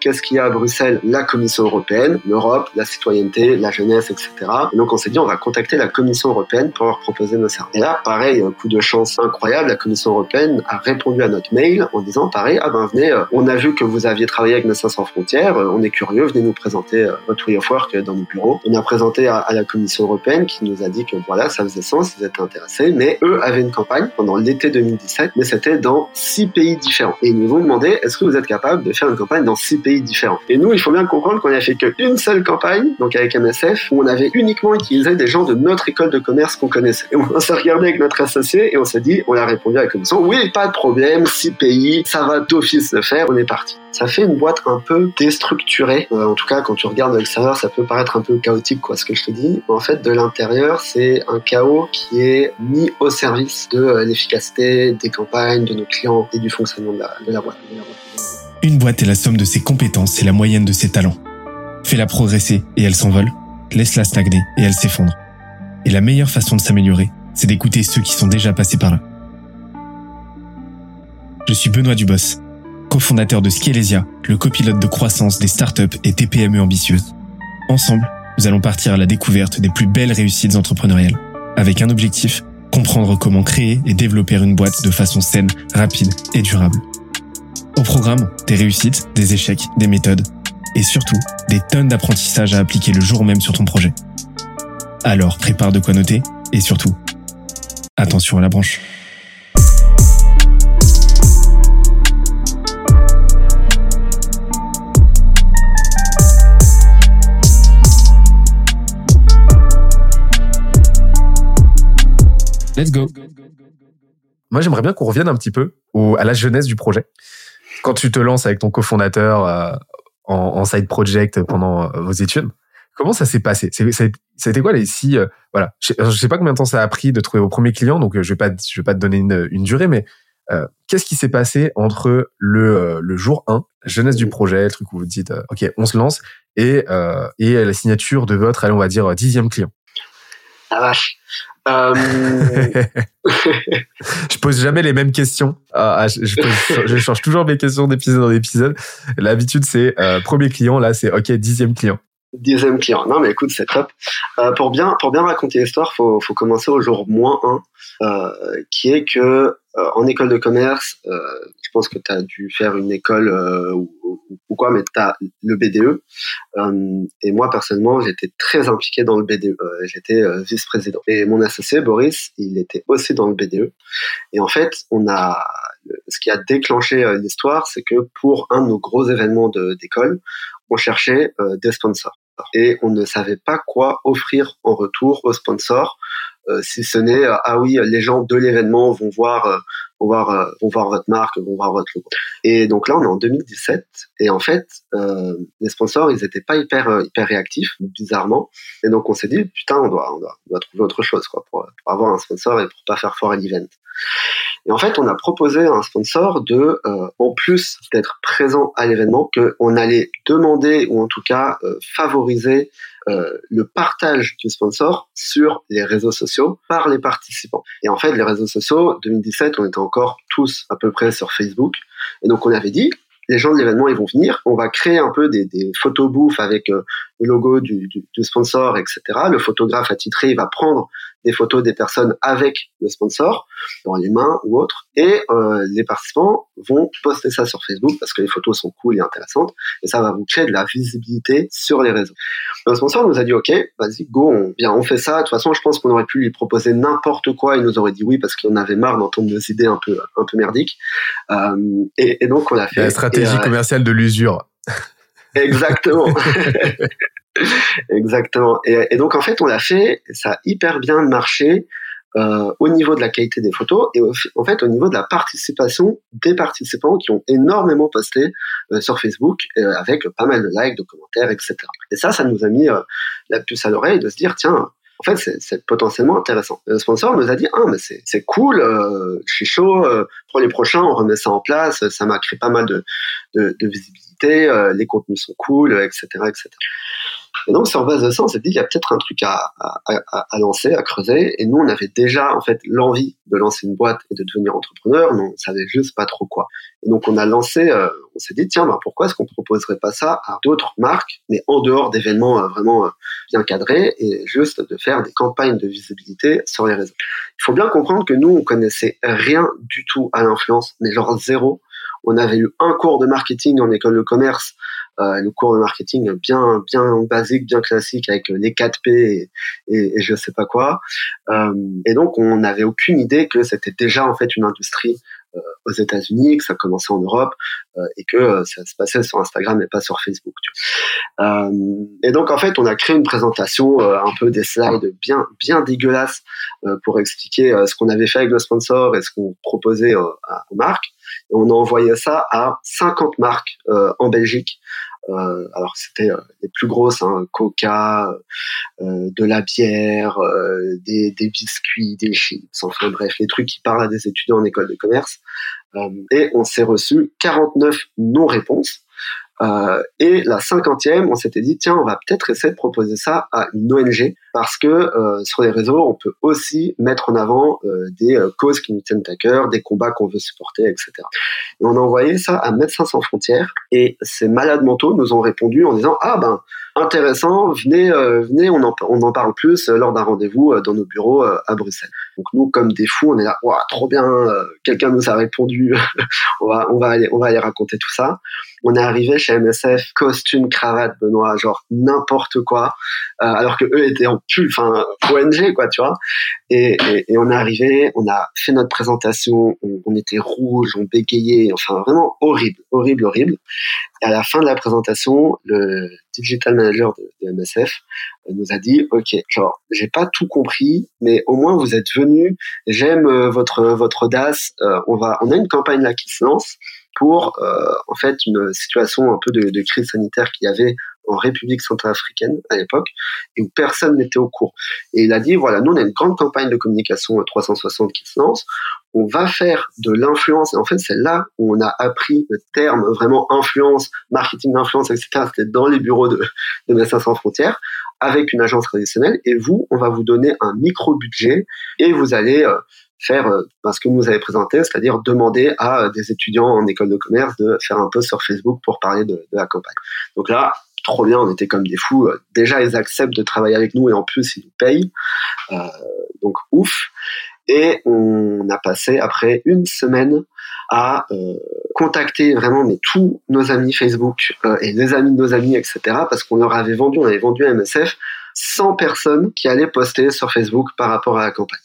qu'est-ce qu'il y a à Bruxelles? La Commission européenne, l'Europe, la citoyenneté, la jeunesse, etc. Et donc on s'est dit, on va contacter la Commission européenne pour leur proposer nos services. Et là, pareil, coup de chance incroyable, la Commission européenne a répondu à notre mail en disant, pareil, ah ben venez, euh, on a vu que vous aviez travaillé avec Médecins sans frontières, euh, on est curieux, venez nous présenter euh, votre way of work dans nos bureaux. On a présenté à, à la Commission européenne qui nous a dit que voilà, ça faisait sens, ils étaient intéressés, mais eux avaient une campagne pendant l'été 2017, mais c'était dans six pays différents. Et ils nous ont demandé, est-ce que vous êtes capable de faire une campagne dans six pays différents Et nous, il faut bien comprendre qu'on a fait qu'une seule campagne, donc avec MSF, où on avait uniquement utilisé des gens de notre école de commerce qu'on connaissait. Et on s'est regardé avec notre associé et on s'est dit, on a répondu à la commission, oui, pas de problème, six pays, ça va d'office le faire, on est parti. Ça fait une boîte un peu déstructurée. Euh, en tout cas, quand tu regardes de l'extérieur, ça peut paraître un peu chaotique, quoi, ce que je te dis. En fait, de l'intérieur, c'est un chaos qui est mis au service de euh, l'efficacité des campagnes, de nos clients et du fonctionnement de la, de la boîte. Une boîte est la somme de ses compétences et la moyenne de ses talents. Fais-la progresser et elle s'envole. Laisse-la stagner et elle s'effondre. Et la meilleure façon de s'améliorer, c'est d'écouter ceux qui sont déjà passés par là. Je suis Benoît Dubos, cofondateur de Scalesia, le copilote de croissance des startups et TPME ambitieuses. Ensemble, nous allons partir à la découverte des plus belles réussites entrepreneuriales, avec un objectif, comprendre comment créer et développer une boîte de façon saine, rapide et durable. Au programme, des réussites, des échecs, des méthodes, et surtout, des tonnes d'apprentissages à appliquer le jour même sur ton projet. Alors, prépare de quoi noter, et surtout, attention à la branche. Let's go. Moi, j'aimerais bien qu'on revienne un petit peu à la jeunesse du projet. Quand tu te lances avec ton cofondateur euh, en, en, side project pendant euh, vos études, comment ça s'est passé? C'était quoi les six euh, Voilà, je, je sais pas combien de temps ça a pris de trouver vos premiers clients, donc euh, je vais pas, je vais pas te donner une, une durée, mais euh, qu'est-ce qui s'est passé entre le, le jour 1, jeunesse du projet, le truc où vous dites, ok, on se lance, et, et la signature de votre, allez, on va dire, dixième client? La vache. Euh... je pose jamais les mêmes questions. Ah, je, je, je, change toujours mes questions d'épisode en épisode. L'habitude, c'est euh, premier client. Là, c'est OK, dixième client. Dixième client. Non, mais écoute, c'est top. Euh, pour bien pour bien raconter l'histoire, faut faut commencer au jour moins 1, euh, qui est que en école de commerce, euh, je pense que tu as dû faire une école euh, ou, quoi, mais tu as le BDE. et moi, personnellement, j'étais très impliqué dans le BDE. j'étais vice-président. Et mon associé, Boris, il était aussi dans le BDE. Et en fait, on a ce qui a déclenché l'histoire, c'est que pour un de nos gros événements d'école, on cherchait des sponsors. Et on ne savait pas quoi offrir en retour aux sponsors euh, si ce n'est euh, ah oui les gens de l'événement vont voir euh, vont voir vont voir votre marque vont voir votre logo. Et donc là on est en 2017 et en fait les sponsors ils étaient pas hyper hyper réactifs bizarrement. Et donc on s'est dit putain on doit, on doit on doit trouver autre chose quoi pour, avoir un sponsor et pour pas faire fort à l'event. Et en fait, on a proposé à un sponsor de, euh, en plus d'être présent à l'événement, qu'on allait demander ou en tout cas euh, favoriser euh, le partage du sponsor sur les réseaux sociaux par les participants. Et en fait, les réseaux sociaux, 2017, on était encore tous à peu près sur Facebook. Et donc, on avait dit, les gens de l'événement, ils vont venir. On va créer un peu des, des photos bouffes avec euh, le logo du, du, du, sponsor, etc. Le photographe attitré, il va prendre des photos des personnes avec le sponsor, dans les mains ou autre, et euh, les participants vont poster ça sur Facebook parce que les photos sont cool et intéressantes, et ça va vous créer de la visibilité sur les réseaux. Le sponsor nous a dit ok, vas-y, go, on, bien, on fait ça. De toute façon, je pense qu'on aurait pu lui proposer n'importe quoi, il nous aurait dit oui parce qu'on avait marre d'entendre nos idées un peu un peu merdiques, euh, et, et, donc on a fait la stratégie et, euh, commerciale de l'usure. Exactement. Exactement. Et, donc en fait, on l'a fait, ça a hyper bien marché euh, au niveau de la qualité des photos et au, en fait au niveau de la participation des participants qui ont énormément posté euh, sur Facebook euh, avec pas mal de likes, de commentaires, etc. Et ça, ça nous a mis euh, la puce à l'oreille de se dire tiens. En fait, c'est potentiellement intéressant. Le sponsor nous a dit ah mais c'est cool, euh, je suis chaud. pour les prochains, on remet ça en place. Ça m'a créé pas mal de, de, de visibilité. les contenus sont cool, etc., etc. Et donc, sur base de ça, on s'est dit qu'il y a peut-être un truc à, à, à, lancer, à creuser. Et nous, on avait déjà, en fait, l'envie de lancer une boîte et de devenir entrepreneur, mais on savait juste pas trop quoi. Et donc, on a lancé, euh, on s'est dit, tiens, bah, pourquoi est-ce qu'on proposerait pas ça à d'autres marques, mais en dehors d'événements euh, vraiment euh, bien cadrés, et juste de faire des campagnes de visibilité sur les réseaux. Il faut bien comprendre que nous, on connaissait rien du tout à l'influence, mais genre zéro. On avait eu un cours de marketing en école de commerce euh, le cours de marketing bien bien basique, bien classique avec les 4 P et, et, et je sais pas quoi. Euh, et donc on n'avait aucune idée que c'était déjà en fait une industrie euh, aux États-Unis, que ça commençait en Europe euh, et que euh, ça se passait sur Instagram et pas sur Facebook. Tu vois. et donc en fait, on a créé une présentation un peu des slides bien bien dégueulasses pour expliquer ce qu'on avait fait avec le sponsor et ce qu'on proposait aux marques. Et on a envoyé ça à 50 marques en Belgique euh, alors c'était euh, les plus grosses, hein, Coca, euh, de la bière, des, des, biscuits, des chips, enfin bref, les trucs qui parlent à des étudiants en école de commerce. et on s'est reçu 49 non-réponses. Euh, et la cinquantième, on s'était dit tiens, on va peut-être essayer de proposer ça à une ONG parce que euh, sur les réseaux, on peut aussi mettre en avant euh, des euh, causes qui nous tiennent à cœur, des combats qu'on veut supporter, etc. Et on a envoyé ça à Médecins sans frontières et ces malades mentaux nous ont répondu en disant ah ben intéressant, venez, euh, venez, on en, on en parle plus lors d'un rendez-vous dans nos bureaux à Bruxelles. Donc nous, comme des fous, on est là, wow, trop bien, quelqu'un nous a répondu, on va, on va aller, on va aller raconter tout ça. On est arrivé chez MSF, costume, cravate, Benoît, genre n'importe quoi, alors que eux étaient en enfin ONG quoi, tu vois. Et, on est arrivé, on a fait notre présentation, on, était rouge, on bégayait, enfin vraiment horrible, horrible, horrible. Et à la fin de la présentation, le digital manager de, MSF nous a dit, ok, genre j'ai pas tout compris, mais au moins vous êtes venus, j'aime euh, votre votre audace, euh, on va, on a une campagne là qui se lance pour euh, en fait une situation un peu de, de crise sanitaire qu'il y avait en République centrafricaine à l'époque et où personne n'était au courant. Et il a dit voilà, nous on a une grande campagne de communication 360 qui se lance. On va faire de l'influence. Et en fait, c'est là où on a appris le terme vraiment influence, marketing d'influence, etc. C'était dans les bureaux de, de Médecins sans frontières avec une agence traditionnelle. Et vous, on va vous donner un micro budget et vous allez euh, faire euh, ce que vous avez présenté, c'est-à-dire demander à euh, des étudiants en école de commerce de faire un post sur Facebook pour parler de, de la campagne. Donc là, trop bien, on était comme des fous. Euh, déjà, ils acceptent de travailler avec nous et en plus, ils nous payent. Euh, donc, ouf. Et on a passé après une semaine à euh, contacter vraiment mais tous nos amis Facebook et les amis de nos amis, etc. Parce qu'on leur avait vendu, on avait vendu à MSF 100 personnes qui allaient poster sur Facebook par rapport à la campagne.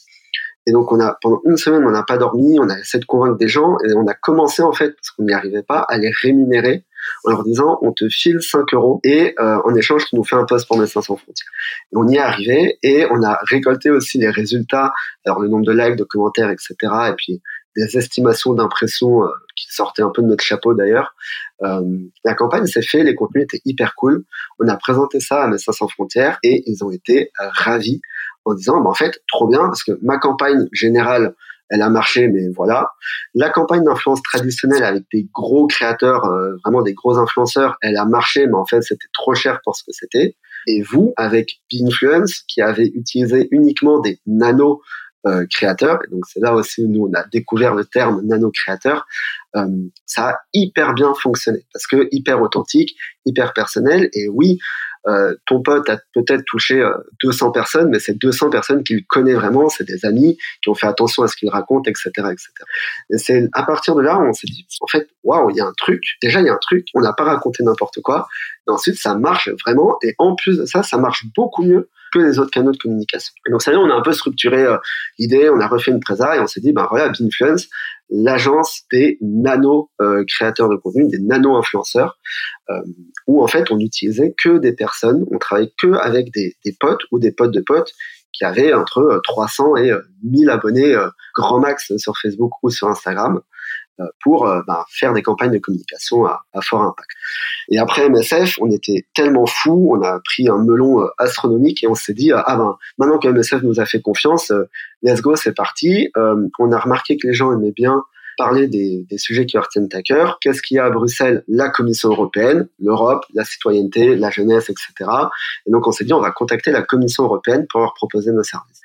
Et donc on a pendant une semaine on n'a pas dormi, on a essayé de convaincre des gens et on a commencé en fait parce qu'on n'y arrivait pas à les rémunérer en leur disant on te file 5 euros et euh, en échange tu nous fais un poste pour Médecins sans frontières. Et on y est arrivé et on a récolté aussi les résultats, alors le nombre de likes, de commentaires, etc. Et puis des estimations d'impression euh, qui sortaient un peu de notre chapeau d'ailleurs. Euh, la campagne s'est faite, les contenus étaient hyper cool. On a présenté ça à Médecins sans frontières et ils ont été ravis en disant bah, en fait trop bien parce que ma campagne générale elle a marché, mais voilà. La campagne d'influence traditionnelle avec des gros créateurs, euh, vraiment des gros influenceurs, elle a marché, mais en fait, c'était trop cher pour ce que c'était. Et vous, avec Binfluence, qui avez utilisé uniquement des nano créateurs, et donc c'est là aussi où nous on a découvert le terme nano créateur, euh, ça a hyper bien fonctionné parce que hyper authentique, hyper personnel. Et oui, euh, ton pote a peut-être touché 200 euh, personnes, mais c'est 200 personnes qu'il connaît vraiment, c'est des amis qui ont fait attention à ce qu'il raconte, etc., etc. Et c'est à partir de là on s'est dit, en fait, waouh, il y a un truc. Déjà, il y a un truc. On n'a pas raconté n'importe quoi. Et ensuite, ça marche vraiment. Et en plus de ça, ça marche beaucoup mieux que les autres canaux de communication. Et donc, ça y est, on a un peu structuré euh, l'idée, on a refait une présa et on s'est dit, ben voilà, Binfluence, l'agence des nano euh, de contenu, des nano influenceurs, euh, où en fait on utilisait que des personnes, on travaillait que avec des potes ou des potes de potes qui avaient entre 300 et 1000 abonnés grand max sur Facebook ou sur Instagram. Euh, pour euh, bah, faire des campagnes de communication à, à, fort impact. Et après MSF, on était tellement fous, on a pris un melon euh, astronomique et on s'est dit ah ben maintenant que MSF nous a fait confiance, let's go, c'est parti. on a remarqué que les gens aimaient bien parler des, sujets qui leur tiennent à cœur. Qu'est-ce qu'il y a à Bruxelles? La Commission européenne, l'Europe, la citoyenneté, la jeunesse, etc. Et donc on s'est dit, on va contacter la Commission européenne pour leur proposer nos services.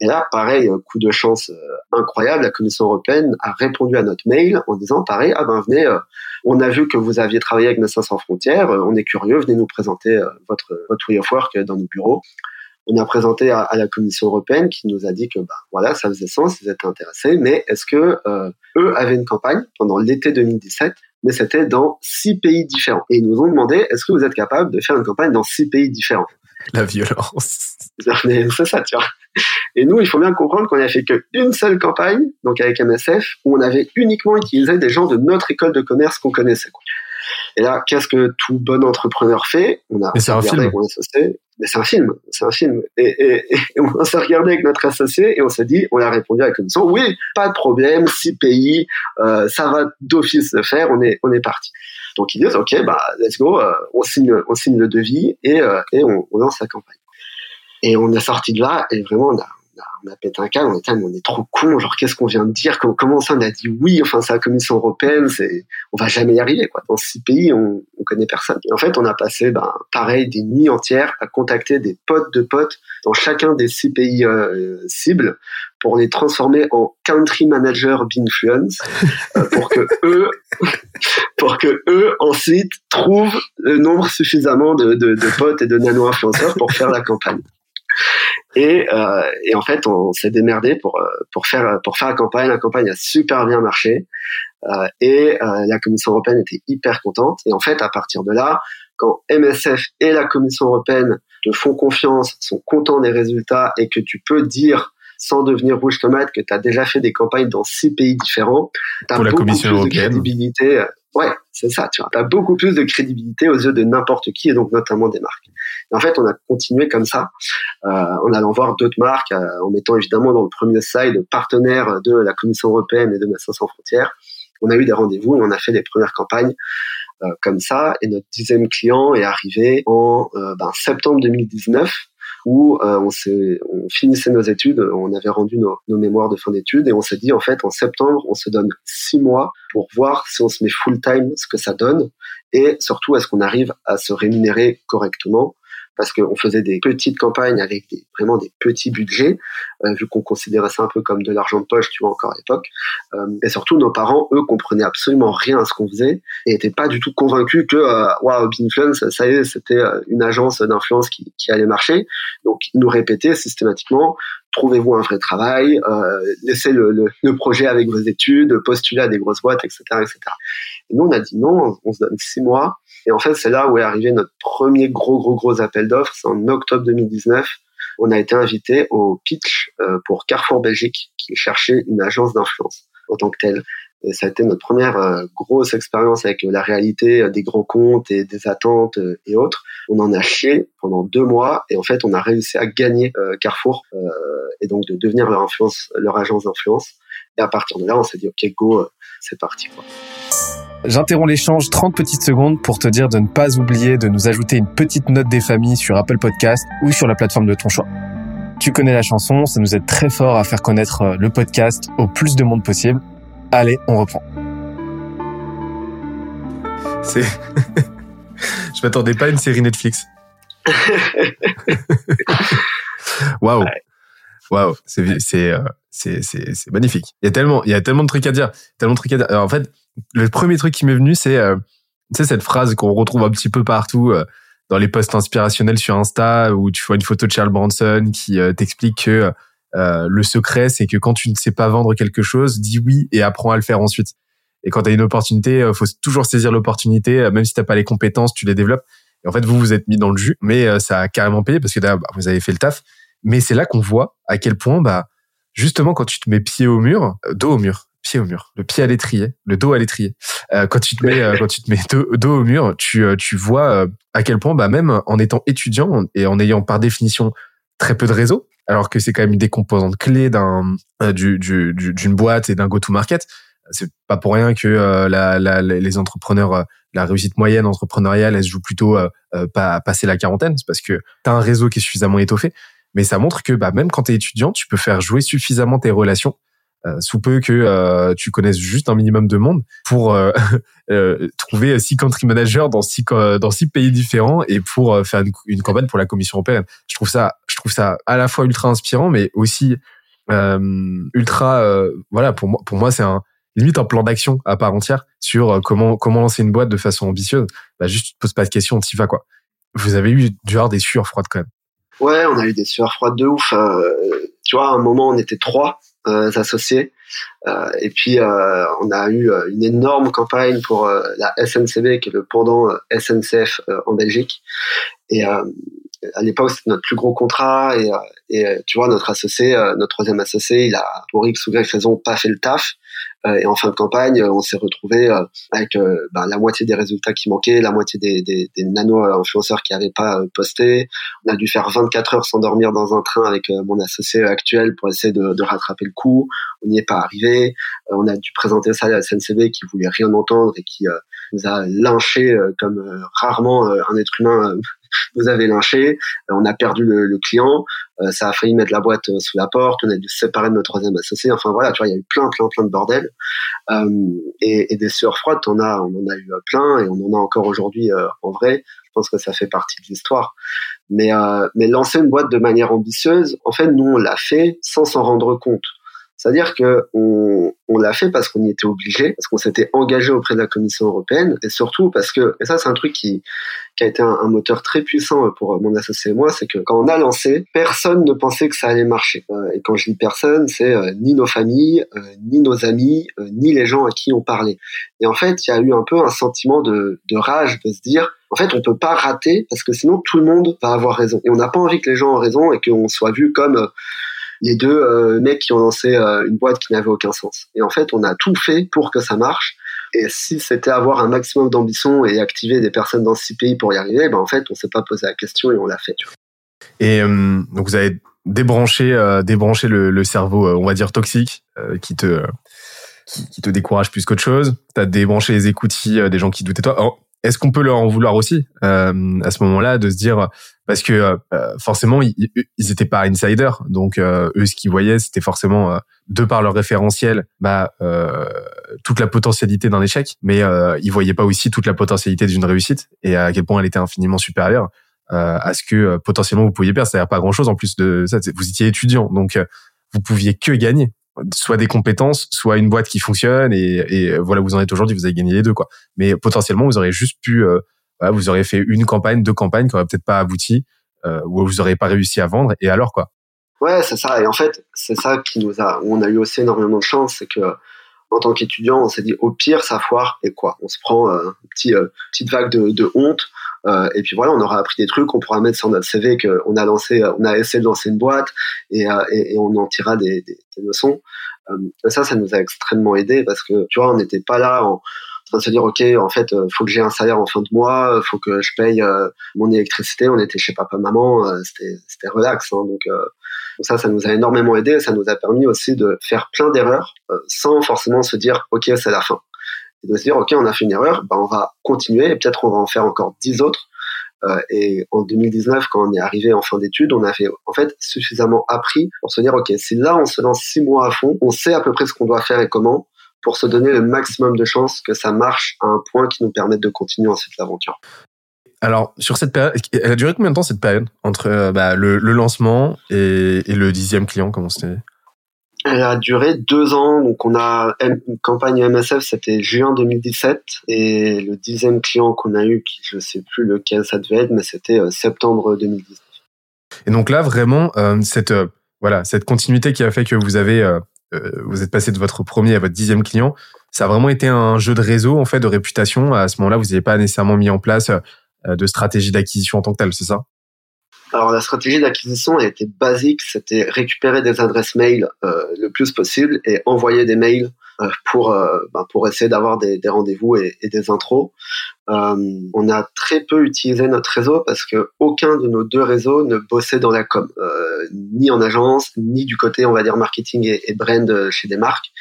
Et là, pareil, coup de chance euh, incroyable, la Commission européenne a répondu à notre mail en disant, pareil, ah ben venez, euh, on a vu que vous aviez travaillé avec Médecins sans frontières, euh, on est curieux, venez nous présenter votre, votre way of work dans nos bureaux. On a présenté à, la Commission européenne qui nous a dit que bah, voilà, ça faisait sens, ils étaient intéressés, mais est-ce que eux avaient une campagne pendant l'été 2017 mais c'était dans six pays différents? Et ils nous ont demandé, est-ce que vous êtes capable de faire une campagne dans six pays différents? La violence. C'est ça, tu vois. Et nous, il faut bien comprendre qu'on n'a fait qu'une seule campagne, donc avec MSF, où on avait uniquement utilisé des gens de notre école de commerce qu'on connaissait. Et là, qu'est-ce que tout bon entrepreneur fait? On a Mais c'est un film. Mais c'est un film, c'est un film. Et, on s'est regardé avec notre associé et on s'est dit, on a répondu à la commission, oui, pas de problème, six pays, euh, ça va d'office le faire, on est, on est parti. Donc ils disent, ok, bah let's go, euh, on signe, on signe le devis et, euh, et on, on lance la campagne. Et on est sorti de là et vraiment on a, on a pété un câble, on était, on est trop con, genre qu'est-ce qu'on vient de dire, comment, ça on a dit oui, enfin c'est la Commission européenne, c'est, on va jamais y arriver quoi. Dans six pays, on, on connaît personne. Et en fait, on a passé, ben, pareil, des nuits entières à contacter des potes de potes dans chacun des six pays euh, cibles pour les transformer en country manager d'influence euh, pour que eux, pour que eux ensuite trouvent le nombre suffisamment de, de, de potes et de nano influenceurs pour faire la campagne. Et, euh, et en fait, on s'est démerdé pour euh, pour faire pour faire la campagne. La campagne a super bien marché euh, et euh, la Commission européenne était hyper contente. Et en fait, à partir de là, quand MSF et la Commission européenne te font confiance, sont contents des résultats et que tu peux dire sans devenir rouge tomate que tu as déjà fait des campagnes dans six pays différents, tu as beaucoup plus de crédibilité. Ouais, c'est ça, tu vois. Tu as beaucoup plus de crédibilité aux yeux de n'importe qui et donc notamment des marques. En fait, on a continué comme ça, euh, en allant voir d'autres marques, euh, en mettant évidemment dans le premier slide partenaire de la Commission européenne et de Médecins sans frontières. On a eu des rendez-vous et on a fait des premières campagnes euh, comme ça. Et notre dixième client est arrivé en ben, septembre 2019 où on, on finissait nos études, on avait rendu nos, nos mémoires de fin d'études et on s'est dit en fait en septembre on se donne six mois pour voir si on se met full time ce que ça donne et surtout est-ce qu'on arrive à se rémunérer correctement parce qu'on faisait des petites campagnes avec des, vraiment des petits budgets, euh, vu qu'on considérait ça un peu comme de l'argent de poche, tu vois, encore à l'époque. Euh, et surtout, nos parents, eux, comprenaient absolument rien à ce qu'on faisait et étaient pas du tout convaincus que, euh, waouh, Binfluence, ça y est, c'était euh, une agence d'influence qui, qui allait marcher. Donc, ils nous répétaient systématiquement, trouvez-vous un vrai travail, euh, laissez le, le, le, projet avec vos études, postulez à des grosses boîtes, etc., etc. Et nous, on a dit non, on se donne six mois et en fait, c'est là où est arrivé notre premier gros, gros, gros appel d'offres. C'est en octobre 2019. On a été invité au pitch euh, pour Carrefour Belgique, qui cherchait une agence d'influence en tant que telle. Et ça a été notre première euh, grosse expérience avec la réalité des grands comptes et des attentes euh, et autres. On en a chié pendant deux mois et en fait, on a réussi à gagner Carrefour et donc de devenir leur influence, leur agence d'influence. Et à partir de là, on s'est dit, OK, go, c'est parti. Quoi. J'interromps l'échange 30 petites secondes pour te dire de ne pas oublier de nous ajouter une petite note des familles sur Apple Podcast ou sur la plateforme de ton choix. Tu connais la chanson, ça nous aide très fort à faire connaître euh, le podcast au plus de monde possible. Allez, on reprend. C'est... Je m'attendais pas à une série Netflix. Waouh. Waouh, c'est c'est euh, c'est c'est magnifique. Il y a tellement il y a tellement de trucs à dire, tellement de trucs à dire. en fait, le premier truc qui m'est venu, c'est euh, cette phrase qu'on retrouve un petit peu partout euh, dans les posts inspirationnels sur Insta où tu vois une photo de Charles Bronson qui euh, t'explique que euh, le secret, c'est que quand tu ne sais pas vendre quelque chose, dis oui et apprends à le faire ensuite. Et quand tu as une opportunité, faut toujours saisir l'opportunité, même si t'as pas les compétences, tu les développes. Et en fait, vous vous êtes mis dans le jus, mais ça a carrément payé parce que bah, vous avez fait le taf. Mais c'est là qu'on voit à quel point, bah, justement, quand tu te mets pied au mur, dos au mur, pied au mur, le pied à l'étrier, le dos à l'étrier. Euh, quand tu te mets, euh, quand tu te mets dos, au mur, tu, euh, tu vois euh, à quel point, bah, même en étant étudiant et en ayant par définition très peu de réseau, alors que c'est quand même une des composantes clés d'un, du, du, d'une boîte et d'un go-to-market. C'est pas pour rien que la, la, les entrepreneurs, la réussite moyenne entrepreneuriale, elle se joue plutôt pas passer la quarantaine, c'est parce que tu as un réseau qui est suffisamment étoffé. Mais ça montre que bah, même quand tu es étudiant, tu peux faire jouer suffisamment tes relations euh, sous peu que euh, tu connaisses juste un minimum de monde pour trouver six country managers dans six dans six pays différents et pour faire une, campagne pour la Commission européenne. Je trouve ça je trouve ça à la fois ultra inspirant mais aussi ultra voilà pour moi pour moi c'est un limite un plan d'action à part entière sur comment comment lancer une boîte de façon ambitieuse. Bah juste tu te poses pas de questions, t'y vas quoi. Vous avez eu du des sueurs froides quand même. Ouais, on a eu des sueurs froides de ouf. Euh, tu vois, à un moment, on était trois euh, associés. Euh, et puis, on a eu une énorme campagne pour la SNCB, qui est le pendant SNCF en Belgique. Et à l'époque, c'était notre plus gros contrat. Et, et tu vois, notre associé, notre troisième associé, il a, pour X ou Y raison, pas fait le taf. Euh, et en fin de campagne, euh, on s'est retrouvé euh, avec bah, la moitié des résultats qui manquaient, la moitié des, des, des nano-influenceurs qui n'avaient pas posté. On a dû faire 24 heures sans dormir dans un train avec mon associé actuel pour essayer de, de rattraper le coup. On n'y est pas arrivé. on a dû présenter ça à la SNCB qui voulait rien entendre et qui nous a lynché comme rarement un être humain vous avez lynché, euh, on a perdu le, le client, euh, ça a failli mettre la boîte euh, sous la porte, on a dû se séparer de notre troisième associé. Enfin voilà, tu vois, il y a eu plein, plein, plein de bordel et, et, des sueurs froides, on a, on en a eu plein et on en a encore aujourd'hui en vrai. Je pense que ça fait partie de l'histoire. Mais, mais lancer une boîte de manière ambitieuse, en fait, nous on l'a fait sans s'en rendre compte. C'est-à-dire que on, l'a fait parce qu'on y était obligé, parce qu'on s'était engagé auprès de la Commission européenne, et surtout parce que, et ça c'est un truc qui, qui a été un, moteur très puissant pour mon associé et moi, c'est que quand on a lancé, personne ne pensait que ça allait marcher. Euh, et quand je dis personne, c'est euh, ni nos familles, euh, ni nos amis, ni les gens à qui on parlait. Et en fait, il y a eu un peu un sentiment de, de rage de se dire, en fait, on peut pas rater parce que sinon tout le monde va avoir raison. Et on n'a pas envie que les gens aient raison et qu'on soit vu comme les deux euh, mecs qui ont lancé euh, une boîte qui n'avait aucun sens. Et en fait, on a tout fait pour que ça marche. Et si c'était avoir un maximum d'ambition et activer des personnes dans six pays pour y arriver, ben en fait, on s'est pas posé la question et on l'a fait. Et euh, donc vous avez débranché, débranché le, cerveau, on va dire toxique, qui te qui, te décourage plus qu'autre chose. T'as débranché les écoutilles des gens qui doutaient toi. Est-ce qu'on peut leur en vouloir aussi euh, à ce moment-là de se dire parce que euh, forcément ils, ils étaient pas insiders. Donc euh, eux ce qu'ils voyaient c'était forcément de par leur référentiel bah toute la potentialité d'un échec. Mais ils voyaient pas aussi toute la potentialité d'une réussite et à quel point elle était infiniment supérieure à ce que potentiellement vous pouviez perdre. C'est-à-dire pas grand chose en plus de ça. Vous étiez étudiant. Donc vous pouviez que gagner soit des compétences, soit une boîte qui fonctionne et, voilà vous en êtes aujourd'hui, vous avez gagné les deux quoi. Mais potentiellement vous aurez juste pu, euh, voilà, vous aurez fait une campagne, deux campagnes qui auraient peut-être pas abouti euh, ou vous aurez pas réussi à vendre et alors quoi? Ouais c'est ça et en fait c'est ça qui nous a, on a eu aussi énormément de chance, c'est que en tant qu'étudiant on s'est dit au pire ça foire et quoi, on se prend euh, une petit, euh, petite vague de, honte euh, et puis voilà, on aura appris des trucs, on pourra mettre sur notre CV qu'on a lancé, on a essayé de lancer une boîte et, on en tirera des, leçons. Ça, ça nous a extrêmement aidé parce que tu vois, on n'était pas là en, train de se dire ok en fait faut que j'ai un salaire en fin de mois faut que je paye mon électricité on était chez papa maman c'était relax hein, donc, ça ça nous a énormément aidé ça nous a permis aussi de faire plein d'erreurs sans forcément se dire ok c'est la fin et de se dire, OK, on a fait une erreur, ben, on va continuer et peut-être on va en faire encore dix autres. Euh, et en 2019, quand on est arrivé en fin d'études, on avait en fait suffisamment appris pour se dire, OK, si là on se lance six mois à fond, on sait à peu près ce qu'on doit faire et comment pour se donner le maximum de chances que ça marche à un point qui nous permette de continuer ensuite l'aventure. Alors, sur cette période, elle a duré combien de temps cette période entre euh, bah, le, le, lancement et, et, le dixième client, comment c'était? Elle a duré deux ans. Donc, on a une campagne MSF, c'était juin 2017. Et le dixième client qu'on a eu, qui je sais plus lequel ça devait être, mais c'était euh, septembre 2019. Et donc là, vraiment, euh, cette, voilà, cette continuité qui a fait que vous avez, vous êtes passé de votre premier à votre dixième client, ça a vraiment été un jeu de réseau, en fait, de réputation. À ce moment-là, vous n'avez pas nécessairement mis en place de stratégie d'acquisition en tant que telle, c'est ça? Alors la stratégie d'acquisition elle était basique, c'était récupérer des adresses mail euh, le plus possible et envoyer des mails euh, pour euh, ben, pour essayer d'avoir des, rendez-vous et, des intros. Euh, on a très peu utilisé notre réseau parce que aucun de nos deux réseaux ne bossait dans la com, euh, ni en agence, ni du côté on va dire marketing et, brand chez des marques.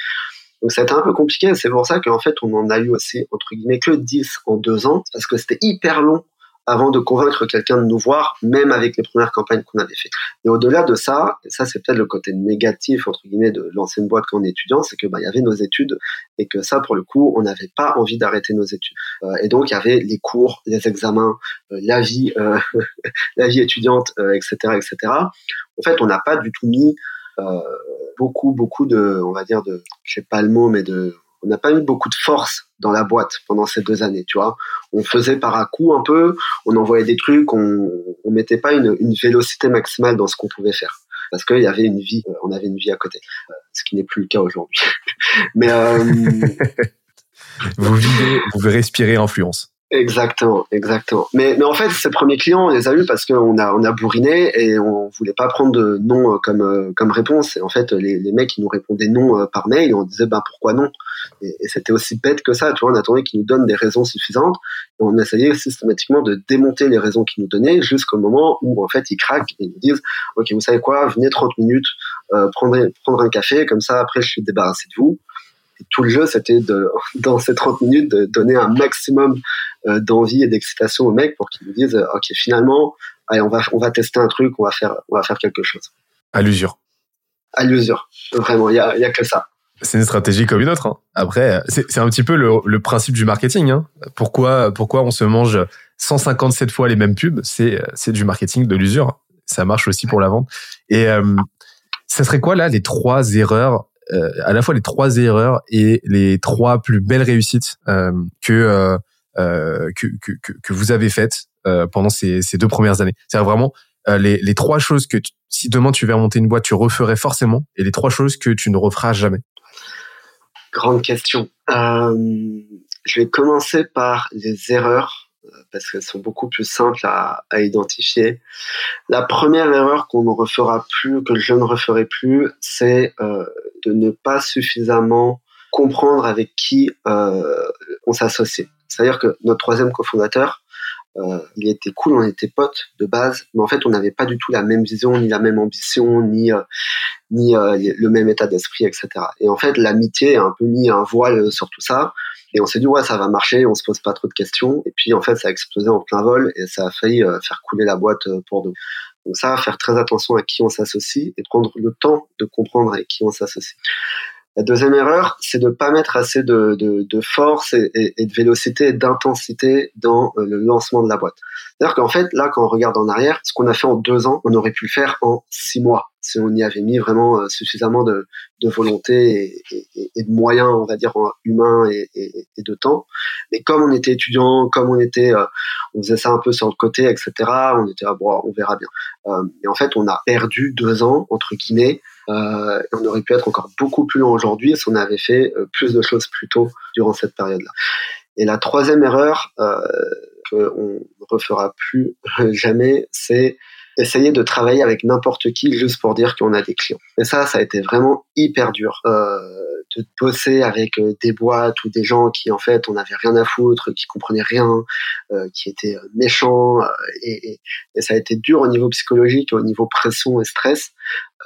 Donc été un peu compliqué. C'est pour ça qu'en fait on en a eu aussi entre guillemets que 10 en deux ans parce que c'était hyper long avant de convaincre quelqu'un de nous voir, même avec les premières campagnes qu'on avait faites. Et au-delà de ça, et ça c'est peut-être le côté négatif entre guillemets de lancer une boîte quand on est étudiant, c'est que bah y avait nos études et que ça pour le coup on n'avait pas envie d'arrêter nos études. Euh, et donc il y avait les cours, les examens, euh, la vie, euh, la vie étudiante, etc., etc. En fait, on n'a pas du tout mis beaucoup, beaucoup de, on va dire de, je sais pas le mot, mais de on n'a pas mis beaucoup de force dans la boîte pendant ces deux années, tu vois. On faisait par à coup un peu, on envoyait des trucs, on, on mettait pas une, une vélocité maximale dans ce qu'on pouvait faire parce qu'il y avait une vie, euh, on avait une vie à côté, euh, ce qui n'est plus le cas aujourd'hui. Mais euh, vous vivez, vous respirez influence. Exactement, exactement. Mais, mais en fait, ces premiers clients, on les a eu parce qu'on a, on a bourriné et on voulait pas prendre de non comme, comme réponse. Et en fait, les, les mecs, ils nous répondaient non par mail et on disait, bah, pourquoi non? Et, c'était aussi bête que ça, tu vois, on attendait qu'ils nous donnent des raisons suffisantes et on essayait systématiquement de démonter les raisons qu'ils nous donnaient jusqu'au moment où, en fait, ils craquent et ils nous disent, OK, vous savez quoi, venez 30 minutes, euh, prendre, prendre un café, comme ça, après, je suis débarrassé de vous tout le jeu, c'était de, dans ces 30 minutes, de donner un maximum euh, d'envie et d'excitation aux mecs pour qu'ils nous disent, ok, finalement, allez, on va, on va tester un truc, on va faire, on va faire quelque chose. À l'usure. À l'usure. Vraiment, il y a, y a que ça. C'est une stratégie comme une autre. Hein. Après, c'est un petit peu le, le, principe du marketing. Hein. Pourquoi, pourquoi on se mange 157 fois les mêmes pubs? C'est du marketing de l'usure. Ça marche aussi pour la vente. Et euh, ça serait quoi là les trois erreurs euh, à la fois les trois erreurs et les trois plus belles réussites euh, que, euh, que, que, que vous avez faites pendant ces, ces deux premières années. C'est vraiment les, les trois choses que si demain tu veux remonter une boîte, tu referais forcément, et les trois choses que tu ne referas jamais. Grande question. je vais commencer par les erreurs parce qu'elles sont beaucoup plus simples à, identifier. La première erreur qu'on ne refera plus, que je ne referai plus, c'est euh, de ne pas suffisamment comprendre avec qui euh, on s'associe. C'est-à-dire que notre troisième cofondateur, euh, il était cool, on était potes de base, mais en fait, on n'avait pas du tout la même vision, ni la même ambition, ni le même état d'esprit, etc. Et en fait, l'amitié a un peu mis un voile sur tout ça. Et on s'est dit ouais ça va marcher, on se pose pas trop de questions. Et puis en fait ça a explosé en plein vol et ça a failli faire couler la boîte pour nous. Donc ça, faire très attention à qui on s'associe et prendre le temps de comprendre avec qui on s'associe. La deuxième erreur, c'est de pas mettre assez de, de, de force et, et, de vélocité et d'intensité dans euh, le lancement de la boîte. C'est-à-dire qu'en fait, là, quand on regarde en arrière, ce qu'on a fait en deux ans, on aurait pu le faire en six mois si on y avait mis vraiment euh, suffisamment de, de volonté et, et, et, de moyens, on va dire, humains et, de temps. Mais comme on était étudiant, comme on était, euh, on faisait ça un peu sur le côté, etc. On était, ah, bon, on verra bien. et en fait, on a perdu deux ans entre guillemets euh, on aurait pu être encore beaucoup plus loin aujourd'hui si on avait fait euh, plus de choses plus tôt durant cette période-là. Et la troisième erreur euh, qu'on ne refera plus jamais, c'est essayer de travailler avec n'importe qui juste pour dire qu'on a des clients. Et ça, ça a été vraiment hyper dur. Euh, de bosser avec euh, des boîtes ou des gens qui en fait on n'avait rien à foutre, qui comprenaient rien, euh, qui étaient euh, méchants et, et, ça a été dur au niveau psychologique, au niveau pression et stress.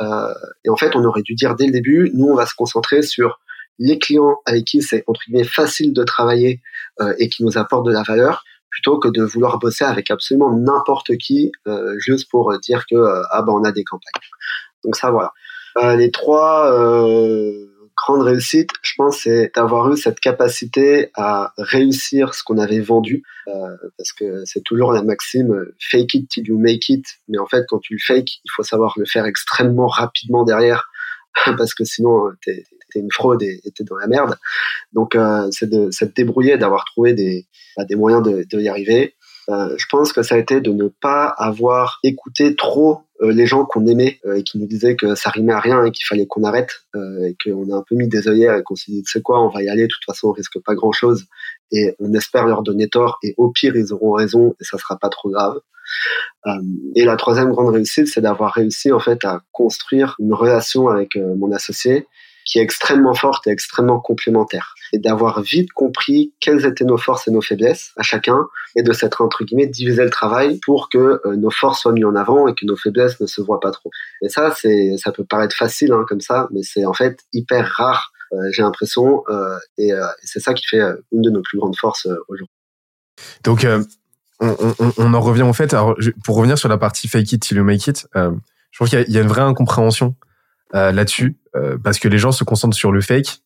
et en fait on aurait dû dire dès le début, nous on va se concentrer sur les clients avec qui c'est entre guillemets facile de travailler et qui nous apportent de la valeur plutôt que de vouloir bosser avec absolument n'importe qui juste pour dire que ah ben on a des campagnes. Donc ça voilà. les trois grande réussite, je pense, c'est d'avoir eu cette capacité à réussir ce qu'on avait vendu, euh, parce que c'est toujours la maxime fake it till you make it. Mais en fait, quand tu le fake, il faut savoir le faire extrêmement rapidement derrière, parce que sinon t'es une fraude et t'es dans la merde. Donc euh, c'est de s'être débrouillé, d'avoir trouvé des, bah, des moyens de, de y arriver. Euh, je pense que ça a été de ne pas avoir écouté trop euh, les gens qu'on aimait et qui nous disaient que ça rimait à rien et qu'il fallait qu'on arrête et qu'on a un peu mis des œillères et qu'on s'est dit c'est quoi on va y aller de toute façon on risque pas grand chose et on espère leur donner tort et au pire ils auront raison et ça sera pas trop grave et la troisième grande réussite c'est d'avoir réussi en fait à construire une relation avec mon associé qui est extrêmement forte et extrêmement complémentaire. Et d'avoir vite compris quelles étaient nos forces et nos faiblesses à chacun, et de s'être, entre guillemets, divisé le travail pour que euh, nos forces soient mises en avant et que nos faiblesses ne se voient pas trop. Et ça, c'est, ça peut paraître facile hein, comme ça, mais c'est en fait hyper rare, euh, j'ai l'impression, euh, et, c'est ça qui fait une de nos plus grandes forces aujourd'hui. Donc, on, on, en revient en fait. Alors, pour revenir sur la partie fake it till you make it, je trouve qu'il y, a une vraie incompréhension là-dessus euh, parce que les gens se concentrent sur le fake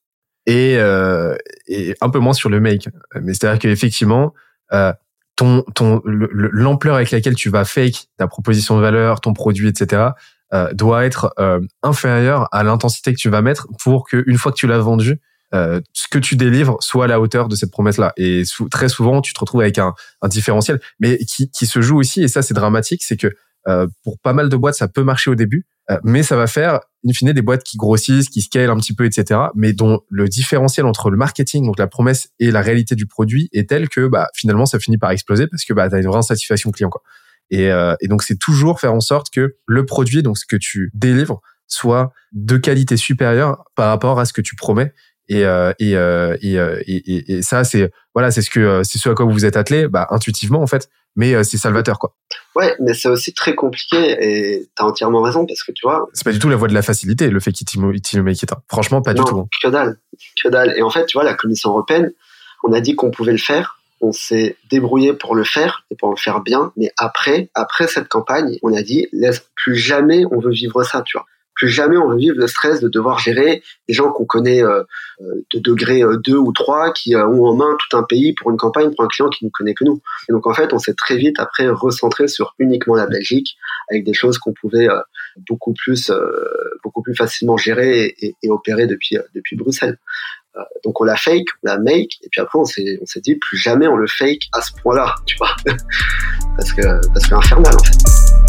et, euh, et un peu moins sur le make. Mais c'est-à-dire qu'effectivement, euh, ton, ton, l'ampleur avec laquelle tu vas fake ta proposition de valeur, ton produit, etc., euh, doit être euh, inférieure à l'intensité que tu vas mettre pour que une fois que tu l'as vendu, euh, ce que tu délivres soit à la hauteur de cette promesse-là. Et très souvent, tu te retrouves avec un, un différentiel, mais qui, qui, se joue aussi, et ça c'est dramatique, c'est que euh, pour pas mal de boîtes, ça peut marcher au début, euh, mais ça va faire, in fine, des boîtes qui grossissent, qui scalent un petit peu, etc., mais dont le différentiel entre le marketing, donc la promesse, et la réalité du produit est tel que bah, finalement, ça finit par exploser parce que bah, tu une vraie insatisfaction client. Quoi. Et, euh, et donc, c'est toujours faire en sorte que le produit, donc ce que tu délivres, soit de qualité supérieure par rapport à ce que tu promets et euh, et, euh, et, euh, et, et, ça c'est voilà c'est ce que c'est ce à quoi vous vous êtes attelé bah intuitivement en fait mais c'est salvateur quoi. Ouais mais c'est aussi très compliqué et t'as entièrement raison parce que tu vois c'est pas du tout la voie de la facilité le fait qu'il make it franchement pas non, du tout hein. que dalle que dalle. Et en fait tu vois la commission européenne on a dit qu'on pouvait le faire on s'est débrouillé pour le faire et pour le faire bien mais après après cette campagne on a dit laisse plus jamais on veut vivre ça tu vois plus jamais on veut vivre le stress de devoir gérer des gens qu'on connaît euh, de degré 2 ou 3 qui euh, ont en main tout un pays pour une campagne, pour un client qui ne connaît que nous. Donc en fait, on s'est très vite après recentré sur uniquement la Belgique avec des choses qu'on pouvait euh, beaucoup plus beaucoup plus facilement gérer et, et opérer depuis depuis Bruxelles. donc on la fake, on la make, et puis après on s'est on s'est dit plus jamais on le fake à ce point-là, tu vois, parce que parce que infernal en fait.